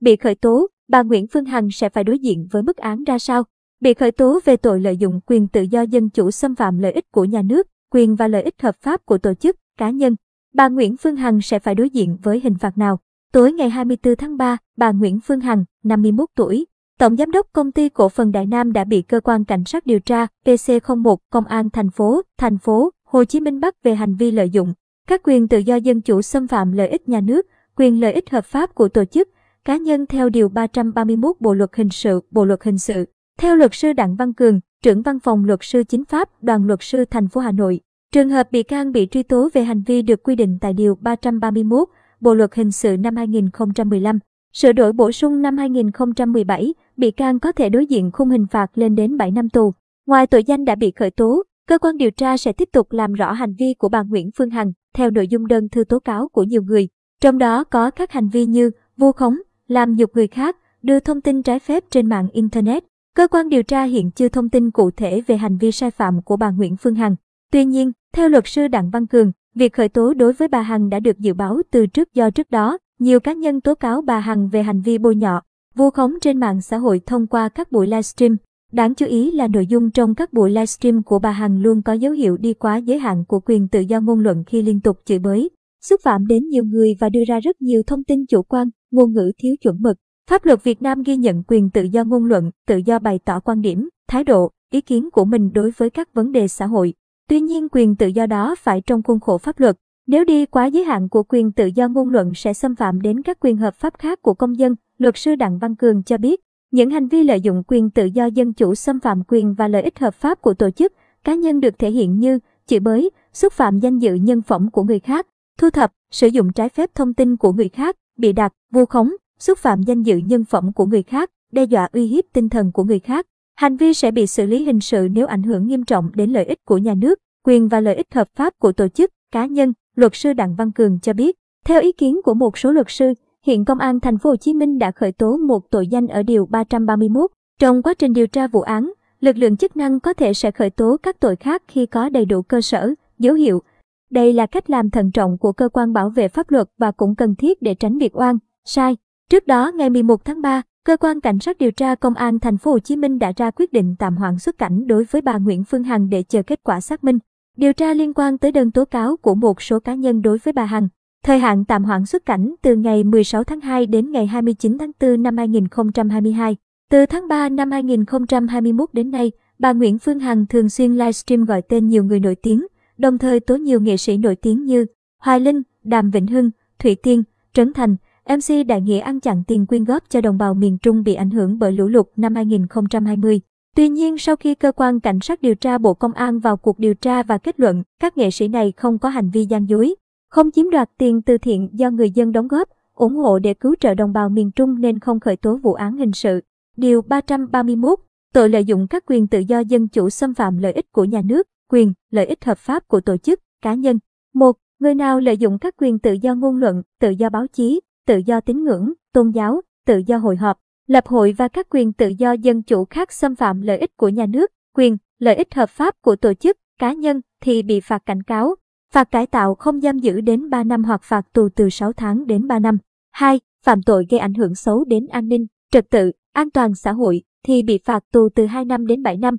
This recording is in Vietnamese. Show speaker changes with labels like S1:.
S1: bị khởi tố, bà Nguyễn Phương Hằng sẽ phải đối diện với mức án ra sao? Bị khởi tố về tội lợi dụng quyền tự do dân chủ xâm phạm lợi ích của nhà nước, quyền và lợi ích hợp pháp của tổ chức, cá nhân. Bà Nguyễn Phương Hằng sẽ phải đối diện với hình phạt nào? Tối ngày 24 tháng 3, bà Nguyễn Phương Hằng, 51 tuổi, Tổng giám đốc công ty cổ phần Đại Nam đã bị cơ quan cảnh sát điều tra PC01 Công an thành phố, thành phố Hồ Chí Minh bắt về hành vi lợi dụng các quyền tự do dân chủ xâm phạm lợi ích nhà nước, quyền lợi ích hợp pháp của tổ chức, cá nhân theo điều 331 Bộ luật hình sự, Bộ luật hình sự. Theo luật sư Đặng Văn Cường, trưởng văn phòng luật sư chính pháp, đoàn luật sư thành phố Hà Nội, trường hợp bị can bị truy tố về hành vi được quy định tại điều 331 Bộ luật hình sự năm 2015, sửa đổi bổ sung năm 2017, bị can có thể đối diện khung hình phạt lên đến 7 năm tù. Ngoài tội danh đã bị khởi tố, cơ quan điều tra sẽ tiếp tục làm rõ hành vi của bà Nguyễn Phương Hằng theo nội dung đơn thư tố cáo của nhiều người. Trong đó có các hành vi như vu khống, làm nhục người khác, đưa thông tin trái phép trên mạng Internet. Cơ quan điều tra hiện chưa thông tin cụ thể về hành vi sai phạm của bà Nguyễn Phương Hằng. Tuy nhiên, theo luật sư Đặng Văn Cường, việc khởi tố đối với bà Hằng đã được dự báo từ trước do trước đó, nhiều cá nhân tố cáo bà Hằng về hành vi bôi nhọ, vu khống trên mạng xã hội thông qua các buổi livestream. Đáng chú ý là nội dung trong các buổi livestream của bà Hằng luôn có dấu hiệu đi quá giới hạn của quyền tự do ngôn luận khi liên tục chửi bới, xúc phạm đến nhiều người và đưa ra rất nhiều thông tin chủ quan, ngôn ngữ thiếu chuẩn mực. Pháp luật Việt Nam ghi nhận quyền tự do ngôn luận, tự do bày tỏ quan điểm, thái độ, ý kiến của mình đối với các vấn đề xã hội. Tuy nhiên quyền tự do đó phải trong khuôn khổ pháp luật. Nếu đi quá giới hạn của quyền tự do ngôn luận sẽ xâm phạm đến các quyền hợp pháp khác của công dân, luật sư Đặng Văn Cường cho biết. Những hành vi lợi dụng quyền tự do dân chủ xâm phạm quyền và lợi ích hợp pháp của tổ chức, cá nhân được thể hiện như chửi bới, xúc phạm danh dự nhân phẩm của người khác, thu thập, sử dụng trái phép thông tin của người khác, bị đặt, vu khống, xúc phạm danh dự nhân phẩm của người khác, đe dọa uy hiếp tinh thần của người khác. Hành vi sẽ bị xử lý hình sự nếu ảnh hưởng nghiêm trọng đến lợi ích của nhà nước, quyền và lợi ích hợp pháp của tổ chức, cá nhân, luật sư Đặng Văn Cường cho biết. Theo ý kiến của một số luật sư, hiện công an thành phố Hồ Chí Minh đã khởi tố một tội danh ở điều 331. Trong quá trình điều tra vụ án, lực lượng chức năng có thể sẽ khởi tố các tội khác khi có đầy đủ cơ sở, dấu hiệu. Đây là cách làm thận trọng của cơ quan bảo vệ pháp luật và cũng cần thiết để tránh việc oan, sai. Trước đó ngày 11 tháng 3, cơ quan cảnh sát điều tra công an thành phố Hồ Chí Minh đã ra quyết định tạm hoãn xuất cảnh đối với bà Nguyễn Phương Hằng để chờ kết quả xác minh. Điều tra liên quan tới đơn tố cáo của một số cá nhân đối với bà Hằng. Thời hạn tạm hoãn xuất cảnh từ ngày 16 tháng 2 đến ngày 29 tháng 4 năm 2022. Từ tháng 3 năm 2021 đến nay, bà Nguyễn Phương Hằng thường xuyên livestream gọi tên nhiều người nổi tiếng, đồng thời tố nhiều nghệ sĩ nổi tiếng như Hoài Linh, Đàm Vĩnh Hưng, Thủy Tiên, Trấn Thành, MC Đại Nghĩa ăn chặn tiền quyên góp cho đồng bào miền Trung bị ảnh hưởng bởi lũ lụt năm 2020. Tuy nhiên sau khi cơ quan cảnh sát điều tra Bộ Công an vào cuộc điều tra và kết luận các nghệ sĩ này không có hành vi gian dối, không chiếm đoạt tiền từ thiện do người dân đóng góp, ủng hộ để cứu trợ đồng bào miền Trung nên không khởi tố vụ án hình sự. Điều 331, tội lợi dụng các quyền tự do dân chủ xâm phạm lợi ích của nhà nước, quyền, lợi ích hợp pháp của tổ chức, cá nhân. 1. Người nào lợi dụng các quyền tự do ngôn luận, tự do báo chí, tự do tín ngưỡng, tôn giáo, tự do hội họp, lập hội và các quyền tự do dân chủ khác xâm phạm lợi ích của nhà nước, quyền, lợi ích hợp pháp của tổ chức, cá nhân thì bị phạt cảnh cáo, phạt cải tạo không giam giữ đến 3 năm hoặc phạt tù từ 6 tháng đến 3 năm. 2. Phạm tội gây ảnh hưởng xấu đến an ninh, trật tự, an toàn xã hội thì bị phạt tù từ 2 năm đến 7 năm.